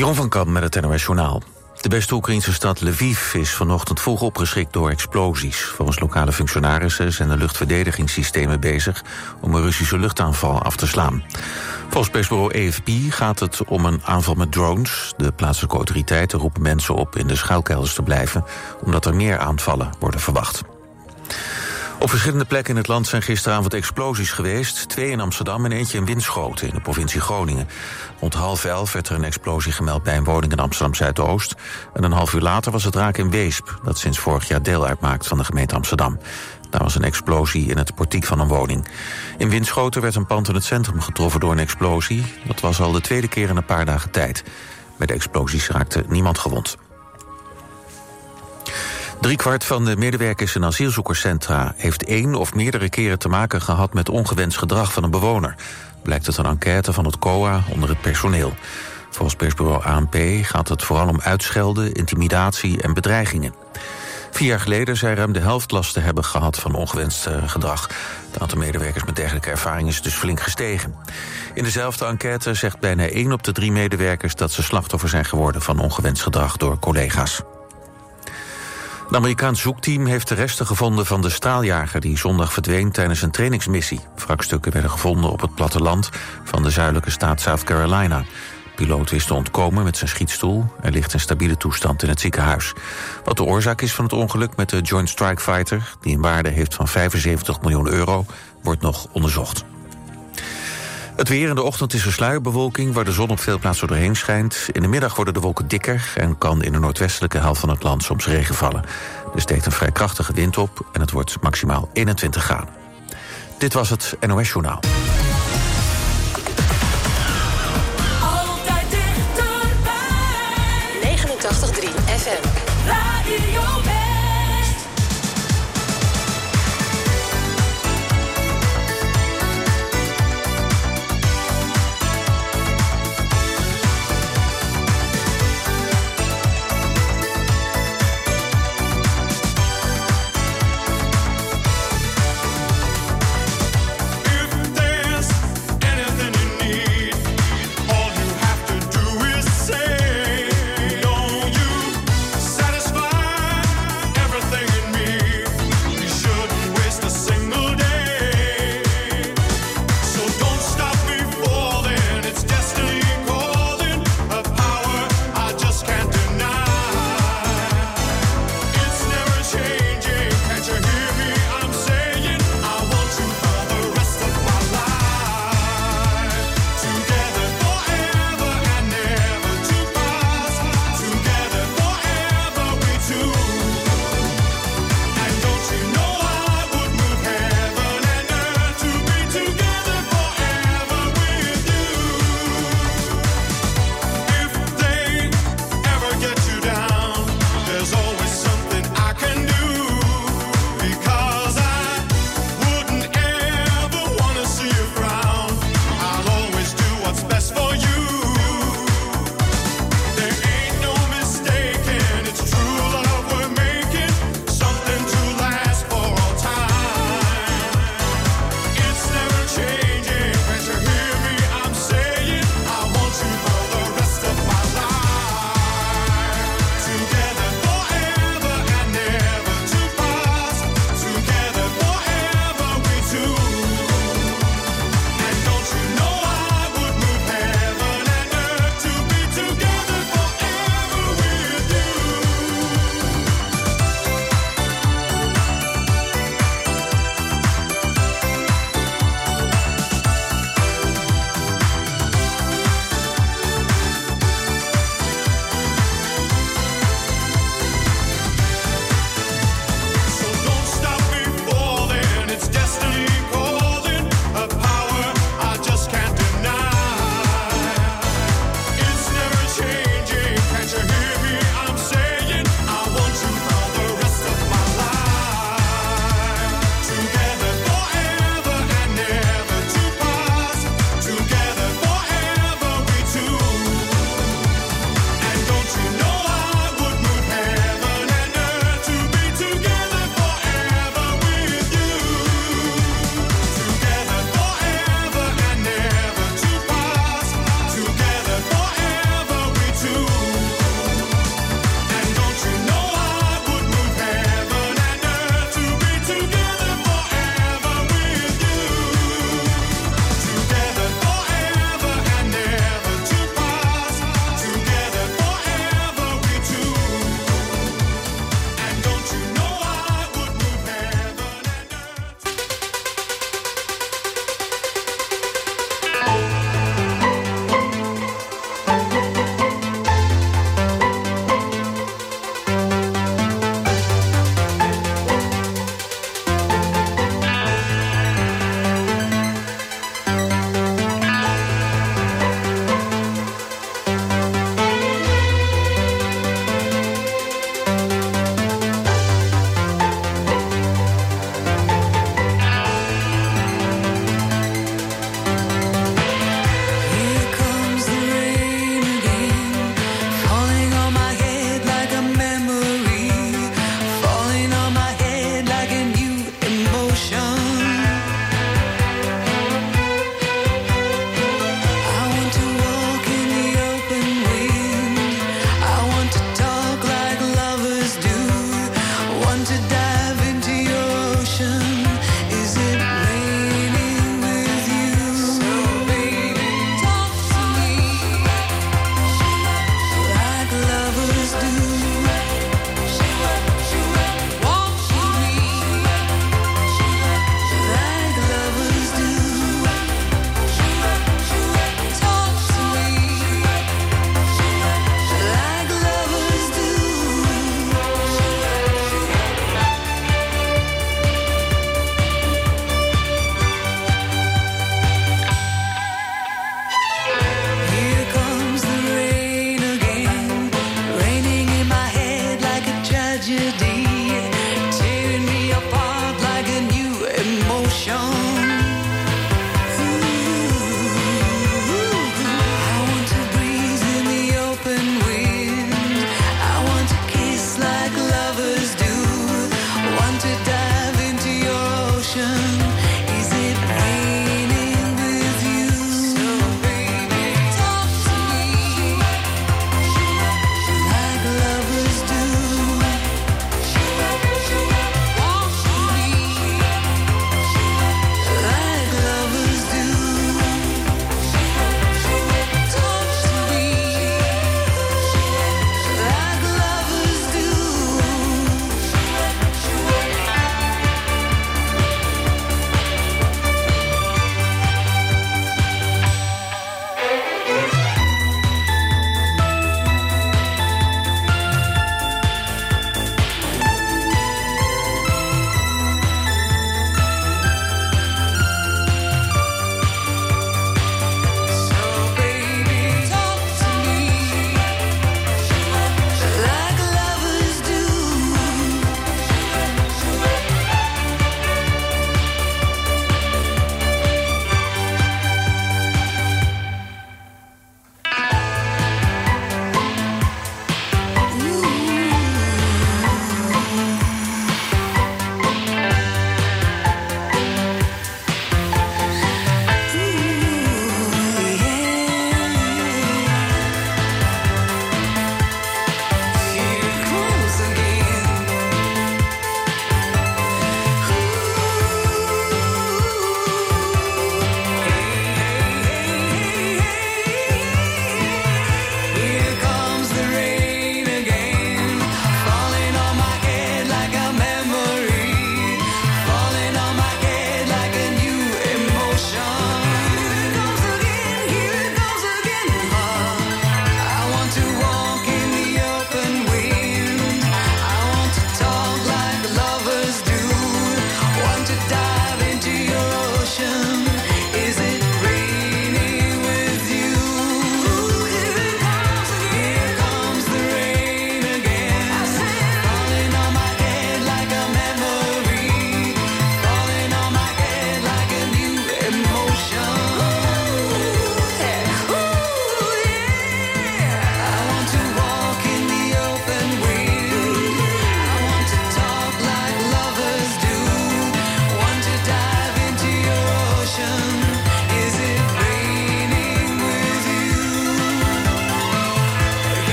Jeroen van Kamp met het NOS Journaal. De beste Oekraïnse stad Lviv is vanochtend vroeg opgeschrikt door explosies. Volgens lokale functionarissen zijn de luchtverdedigingssystemen bezig... om een Russische luchtaanval af te slaan. Volgens persbureau AFP gaat het om een aanval met drones. De plaatselijke autoriteiten roepen mensen op in de schuilkelders te blijven... omdat er meer aanvallen worden verwacht. Op verschillende plekken in het land zijn gisteravond explosies geweest. Twee in Amsterdam en eentje in Winschoten in de provincie Groningen. Rond half elf werd er een explosie gemeld bij een woning in Amsterdam-Zuidoost. En een half uur later was het raak in Weesp... dat sinds vorig jaar deel uitmaakt van de gemeente Amsterdam. Daar was een explosie in het portiek van een woning. In Winschoten werd een pand in het centrum getroffen door een explosie. Dat was al de tweede keer in een paar dagen tijd. Bij de explosies raakte niemand gewond. Driekwart van de medewerkers in asielzoekerscentra... heeft één of meerdere keren te maken gehad met ongewenst gedrag van een bewoner. Blijkt uit een enquête van het COA onder het personeel. Volgens persbureau ANP gaat het vooral om uitschelden, intimidatie en bedreigingen. Vier jaar geleden zei ruim de helft last te hebben gehad van ongewenst uh, gedrag. Het aantal medewerkers met dergelijke ervaring is dus flink gestegen. In dezelfde enquête zegt bijna één op de drie medewerkers... dat ze slachtoffer zijn geworden van ongewenst gedrag door collega's. Een Amerikaans zoekteam heeft de resten gevonden van de straaljager... die zondag verdween tijdens een trainingsmissie. Wrakstukken werden gevonden op het platteland van de zuidelijke staat South Carolina. De piloot wist te ontkomen met zijn schietstoel. Er ligt in stabiele toestand in het ziekenhuis. Wat de oorzaak is van het ongeluk met de Joint Strike Fighter... die een waarde heeft van 75 miljoen euro, wordt nog onderzocht. Het weer in de ochtend is er sluierbewolking... waar de zon op veel plaatsen doorheen schijnt. In de middag worden de wolken dikker... en kan in de noordwestelijke helft van het land soms regen vallen. Er steekt een vrij krachtige wind op... en het wordt maximaal 21 graden. Dit was het NOS Journaal. Altijd dichterbij. 89.3 FM. Radio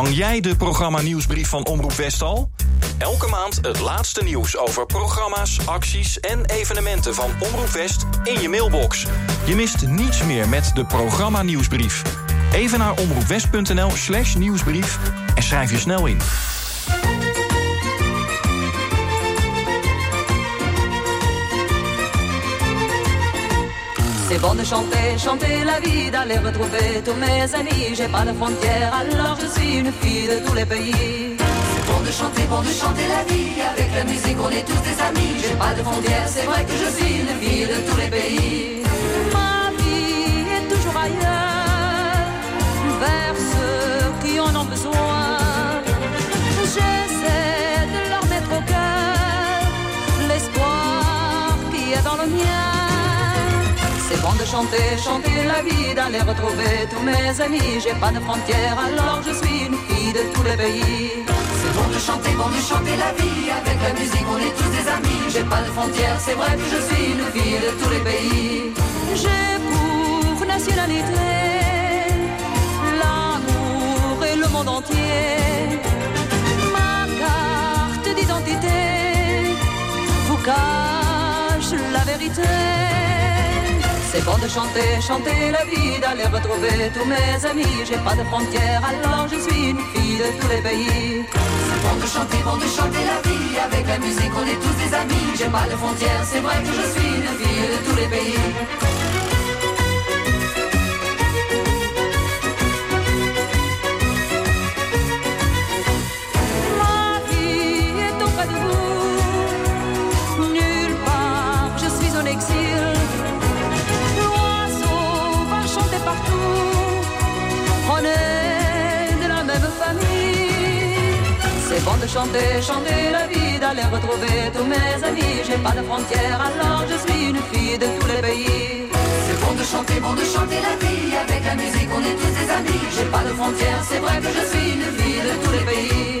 Ontvang jij de programma nieuwsbrief van Omroep West al? Elke maand het laatste nieuws over programma's, acties en evenementen van Omroep West in je mailbox. Je mist niets meer met de programma nieuwsbrief. Even naar omroepwest.nl slash nieuwsbrief en schrijf je snel in. C'est bon de chanter, chanter la vie, d'aller retrouver tous mes amis. J'ai pas de frontières, alors je suis une fille de tous les pays. C'est bon de chanter, bon de chanter la vie. Avec la musique, on est tous des amis. J'ai pas de frontières, c'est vrai que je suis une fille de tous les pays. Ma vie est toujours ailleurs, vers ceux qui en ont besoin. J'essaie de leur mettre au cœur l'espoir qui est dans le mien. De chanter, chanter la vie, d'aller retrouver tous mes amis. J'ai pas de frontières, alors je suis une fille de tous les pays. C'est bon de chanter, bon de chanter la vie. Avec la musique, on est tous des amis. J'ai pas de frontières, c'est vrai que je suis une fille de tous les pays. J'ai pour nationalité l'amour et le monde entier. Ma carte d'identité vous cache la vérité. C'est bon de chanter, chanter la vie, d'aller retrouver tous mes amis. J'ai pas de frontières, alors je suis une fille de tous les pays. C'est bon de chanter, bon de chanter la vie. Avec la musique, on est tous des amis. J'ai pas de frontières, c'est vrai que je suis une fille de tous les pays. Bon de chanter, chanter la vie, d'aller retrouver tous mes amis. J'ai pas de frontières, alors je suis une fille de tous les pays. C'est bon de chanter, bon de chanter la vie. Avec la musique, on est tous des amis. J'ai pas de frontières, c'est vrai que je suis une fille de tous les pays.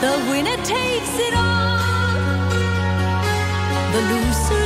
The winner takes it all, the loser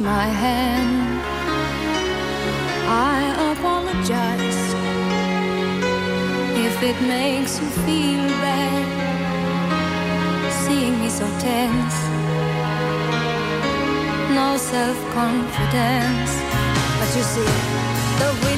my hand. I apologize if it makes you feel bad seeing me so tense. No self confidence, but you see, the wind.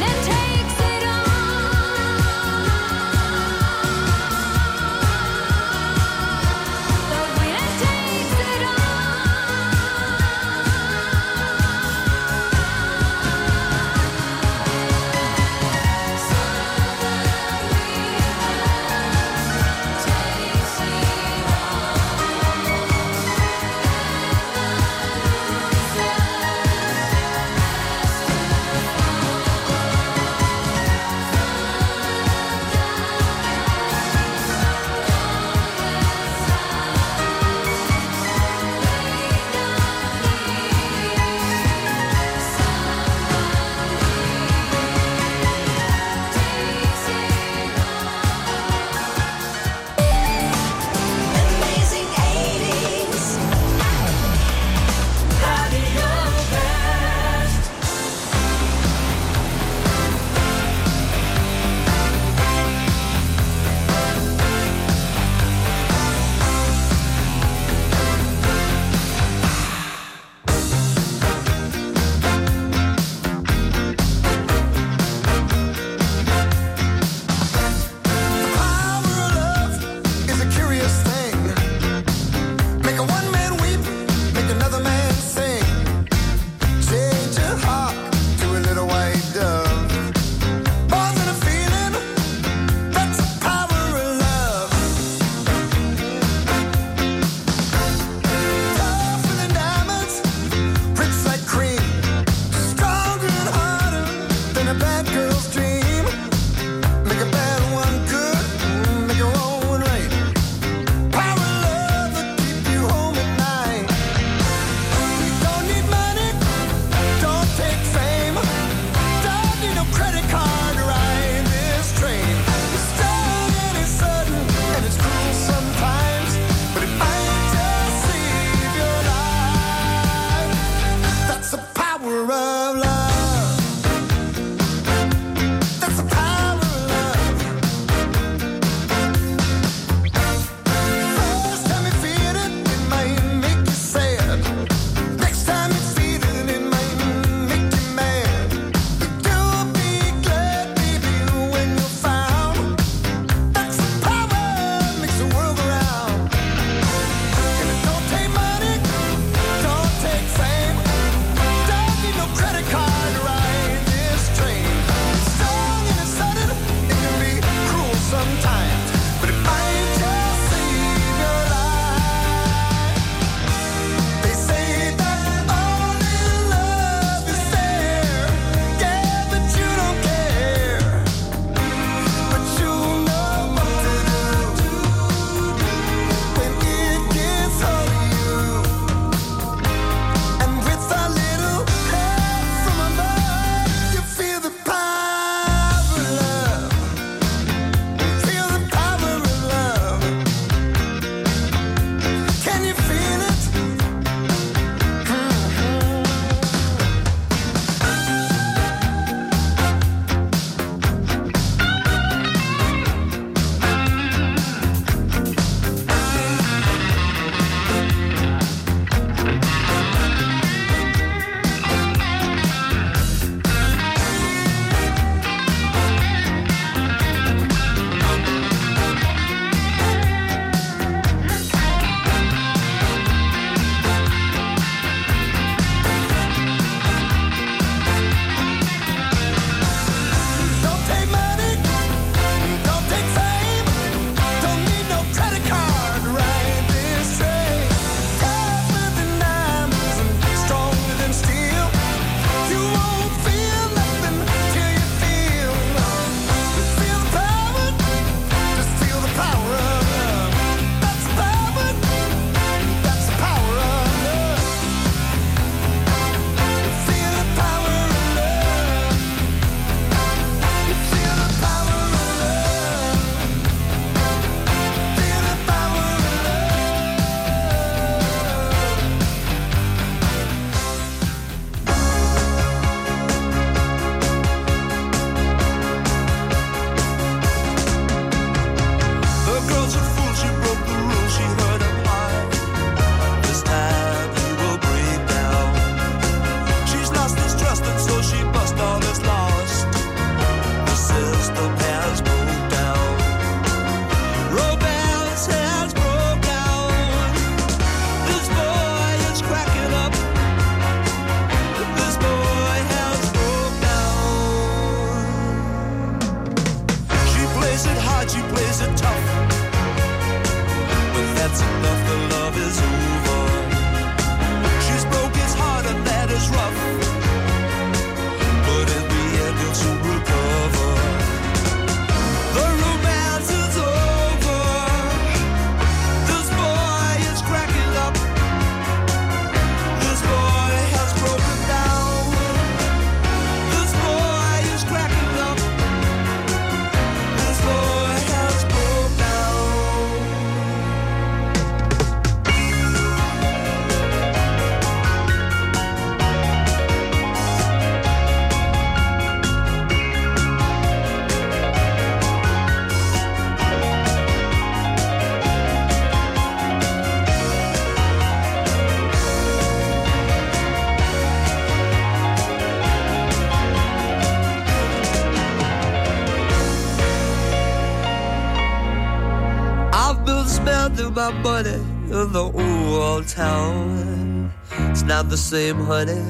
Spending my money in the old town. It's not the same, honey,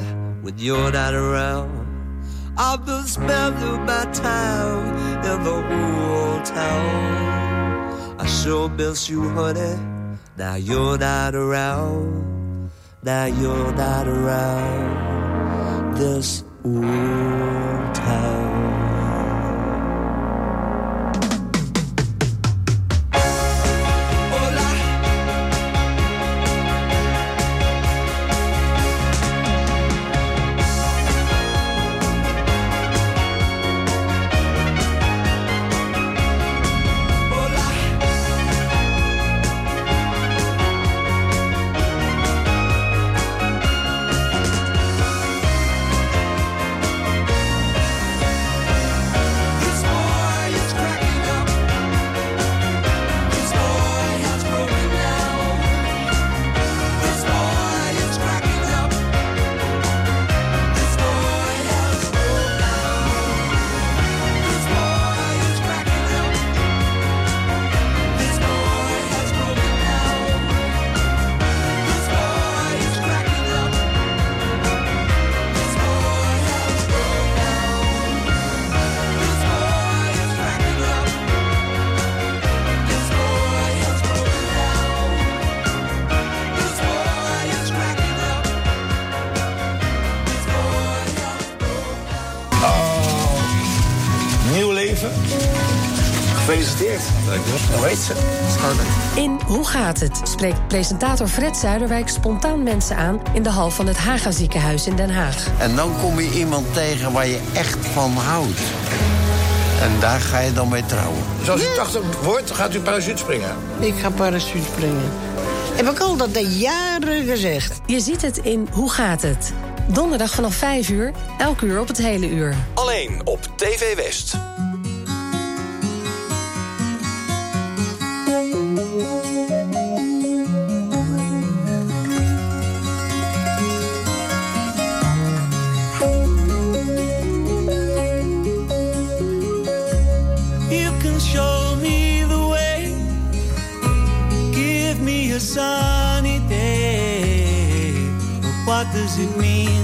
when you're not around. I've been spending my time in the old town. I sure miss you, honey. Now you're not around. Now you're not around this old town. Spreekt presentator Fred Zuiderwijk spontaan mensen aan in de hal van het Haga ziekenhuis in Den Haag. En dan kom je iemand tegen waar je echt van houdt. En daar ga je dan mee trouwen. Dus als u 80 wordt, gaat u parachute springen. Ik ga parachute springen. Heb ik al dat de jaren gezegd. Je ziet het in Hoe gaat het? Donderdag vanaf 5 uur, elk uur op het hele uur. Alleen op TV West. Does it mean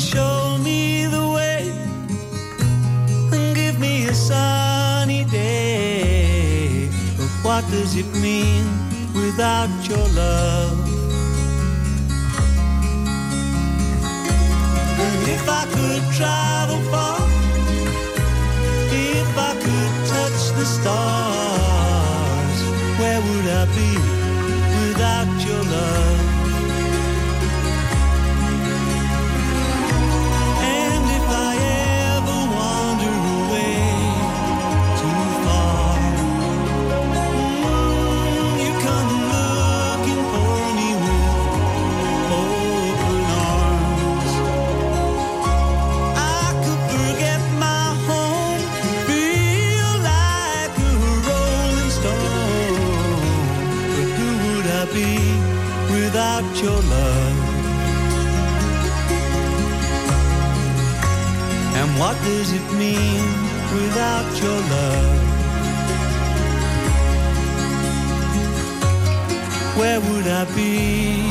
show me the way and give me a sunny day. But what does it mean without your love? And if I could travel far, if I could touch the stars, where would I be without your love? your love? And what does it mean without your love? Where would I be?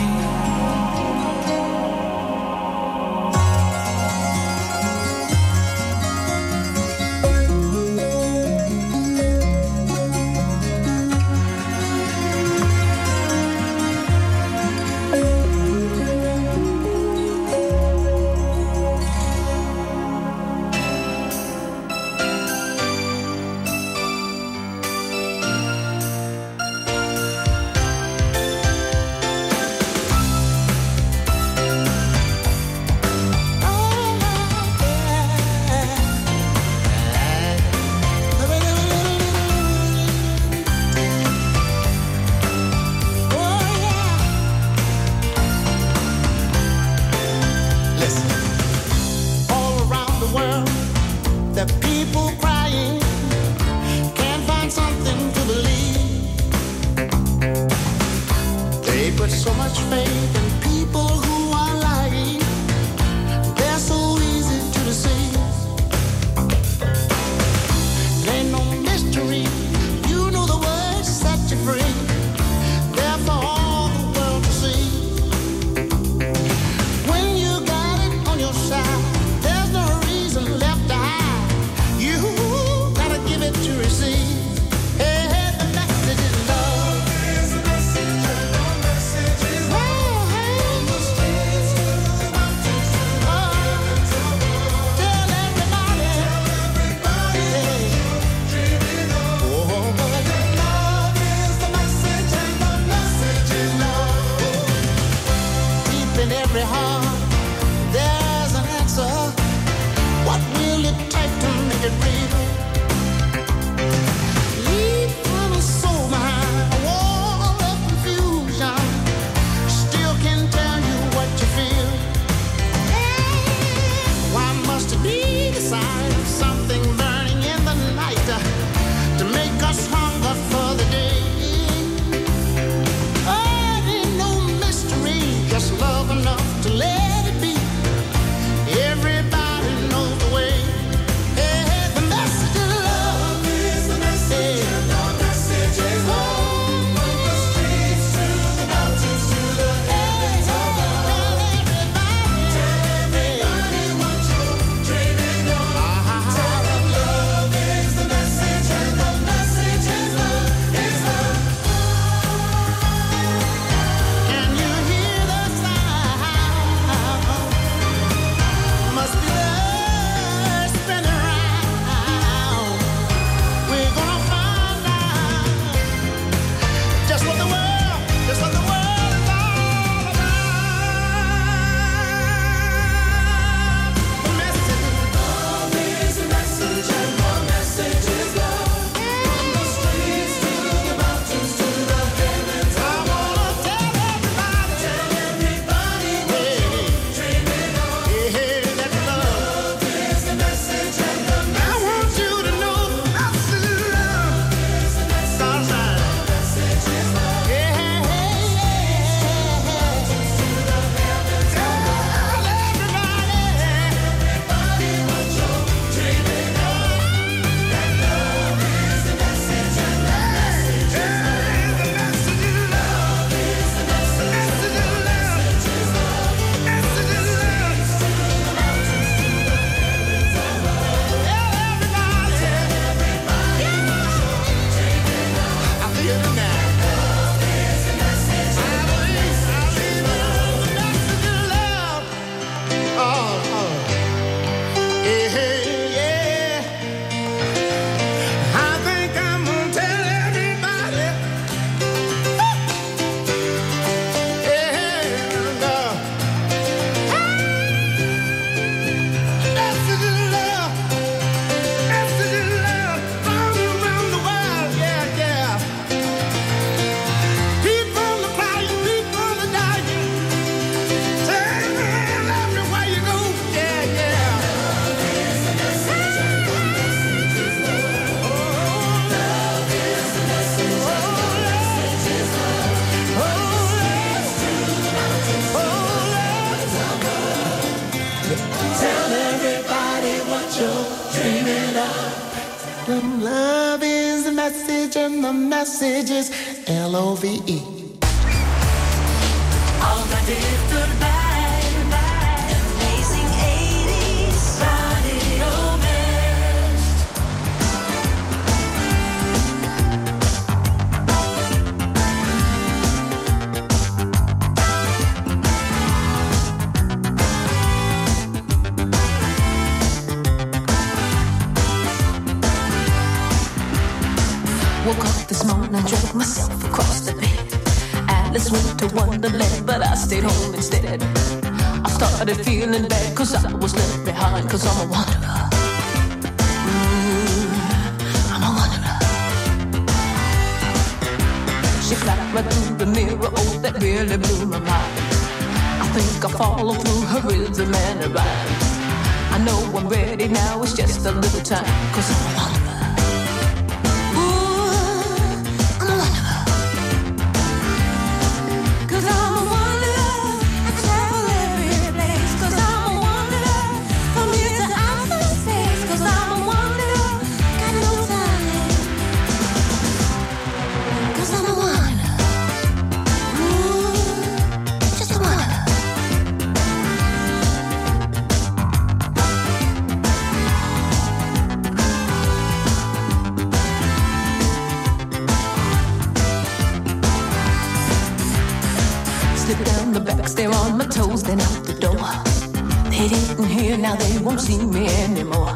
now they won't see me anymore.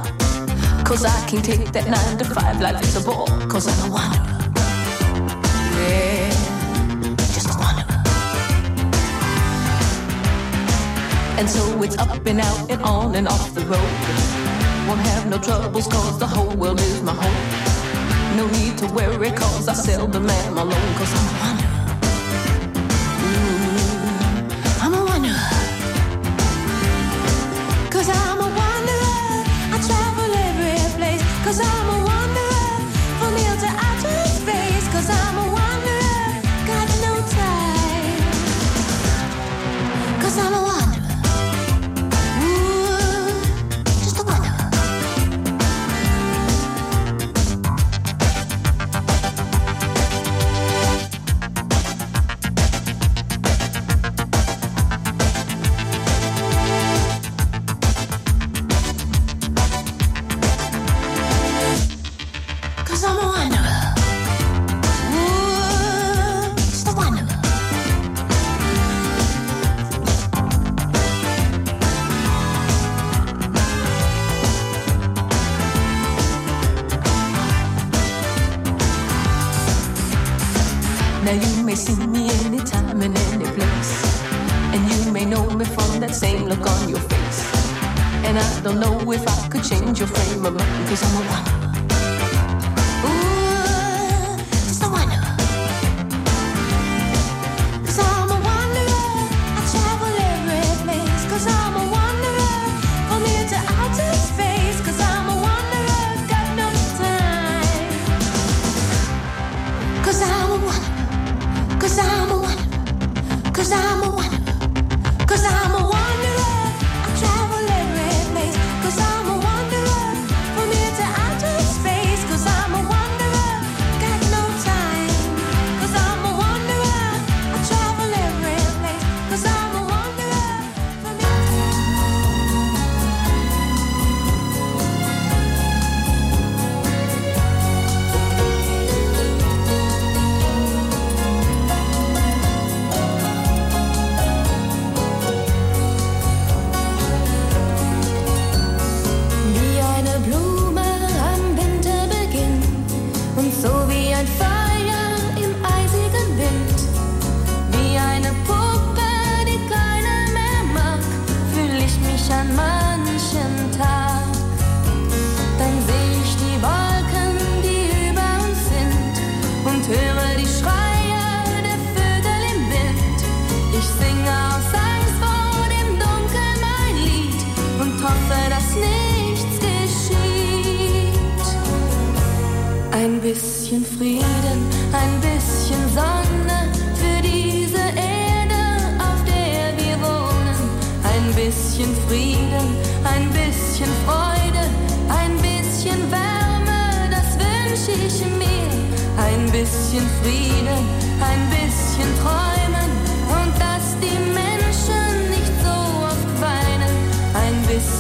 Cause I can take that nine to five life as a ball. Cause I don't wanna. Yeah, just a wanderer. And so it's up and out and on and off the road. Won't have no troubles cause the whole world is my home. No need to worry cause I seldom am alone cause I'm a wanderer.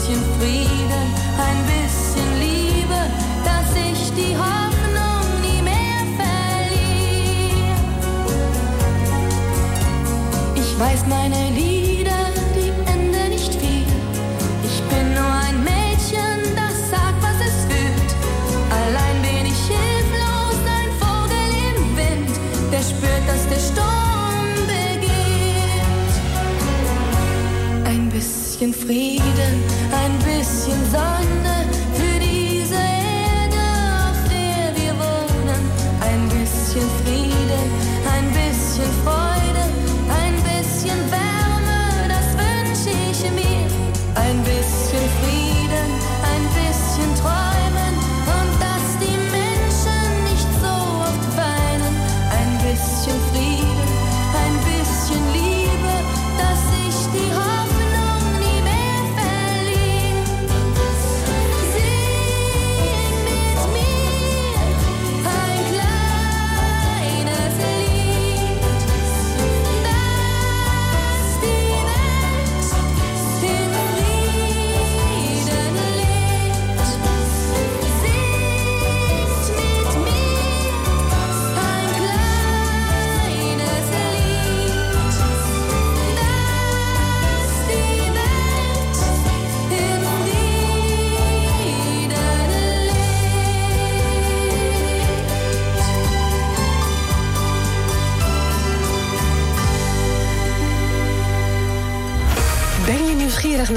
bisschen Frieden, ein bisschen Liebe, dass ich die Hoffnung nie mehr verliere. Ich weiß meine Lieder, die Ende nicht viel. Ich bin nur ein Mädchen, das sagt, was es fühlt. Allein bin ich hilflos, ein Vogel im Wind, der spürt, dass der Sturm beginnt. Ein bisschen Frieden.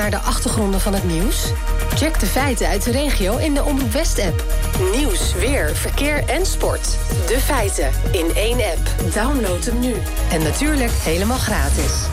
naar de achtergronden van het nieuws? Check de feiten uit de regio in de Omroep West-app. Nieuws, weer, verkeer en sport. De feiten in één app. Download hem nu. En natuurlijk helemaal gratis.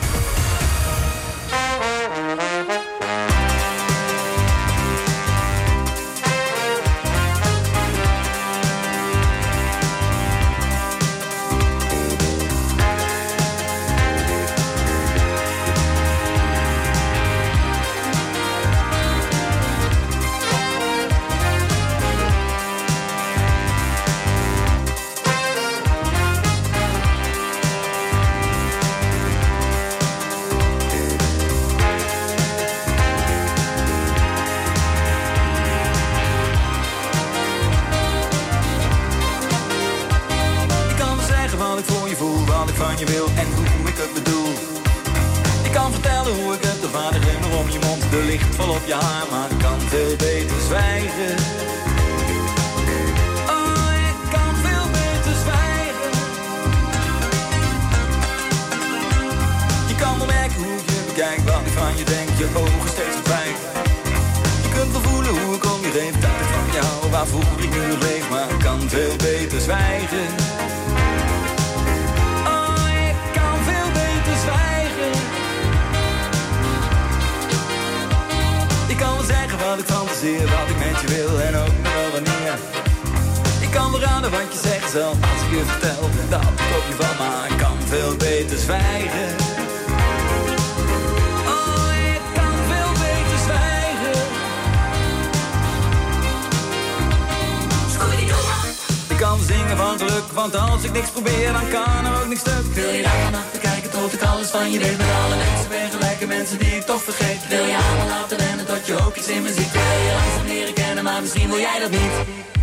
mensen die ik toch vergeet. Wil je allemaal laten rennen tot je ook iets in me ziet. Wil je langzaam leren kennen, maar misschien wil jij dat niet.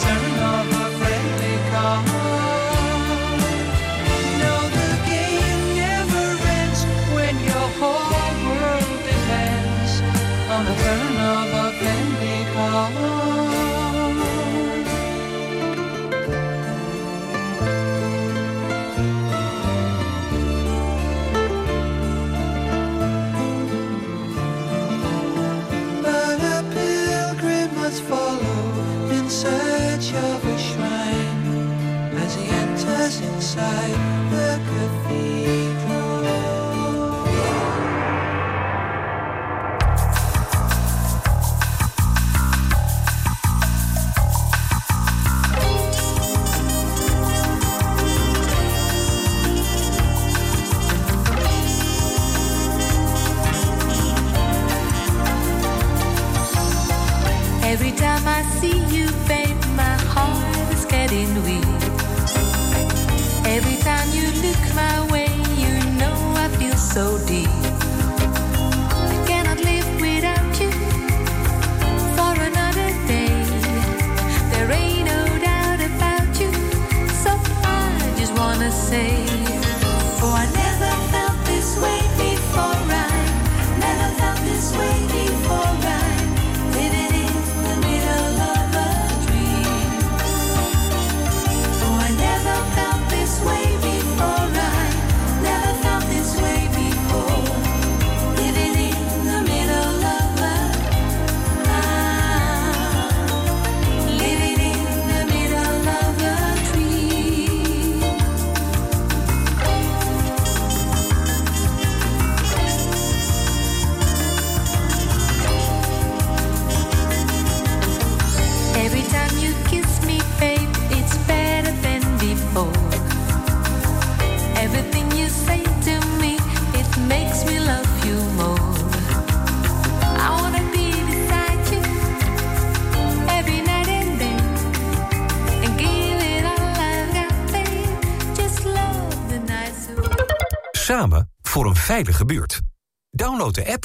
cemetery.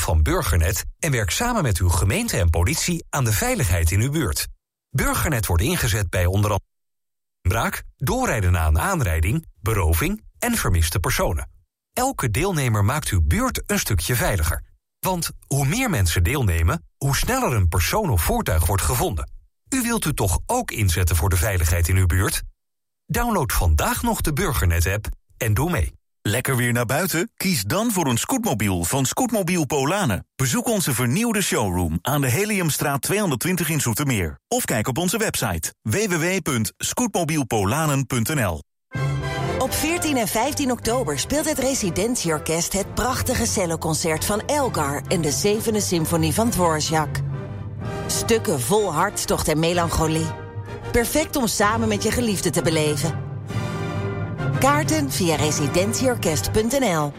van Burgernet en werk samen met uw gemeente en politie aan de veiligheid in uw buurt. Burgernet wordt ingezet bij onder andere braak, doorrijden aan aanrijding, beroving en vermiste personen. Elke deelnemer maakt uw buurt een stukje veiliger. Want hoe meer mensen deelnemen, hoe sneller een persoon of voertuig wordt gevonden. U wilt u toch ook inzetten voor de veiligheid in uw buurt? Download vandaag nog de Burgernet-app en doe mee. Lekker weer naar buiten? Kies dan voor een scootmobiel van Scootmobiel Polanen. Bezoek onze vernieuwde showroom aan de Heliumstraat 220 in Zoetermeer. Of kijk op onze website www.scootmobielpolanen.nl Op 14 en 15 oktober speelt het Residentieorkest het prachtige celloconcert van Elgar... en de zevende symfonie van Dvorak. Stukken vol hartstocht en melancholie. Perfect om samen met je geliefde te beleven... Kaarten via residentieorkest.nl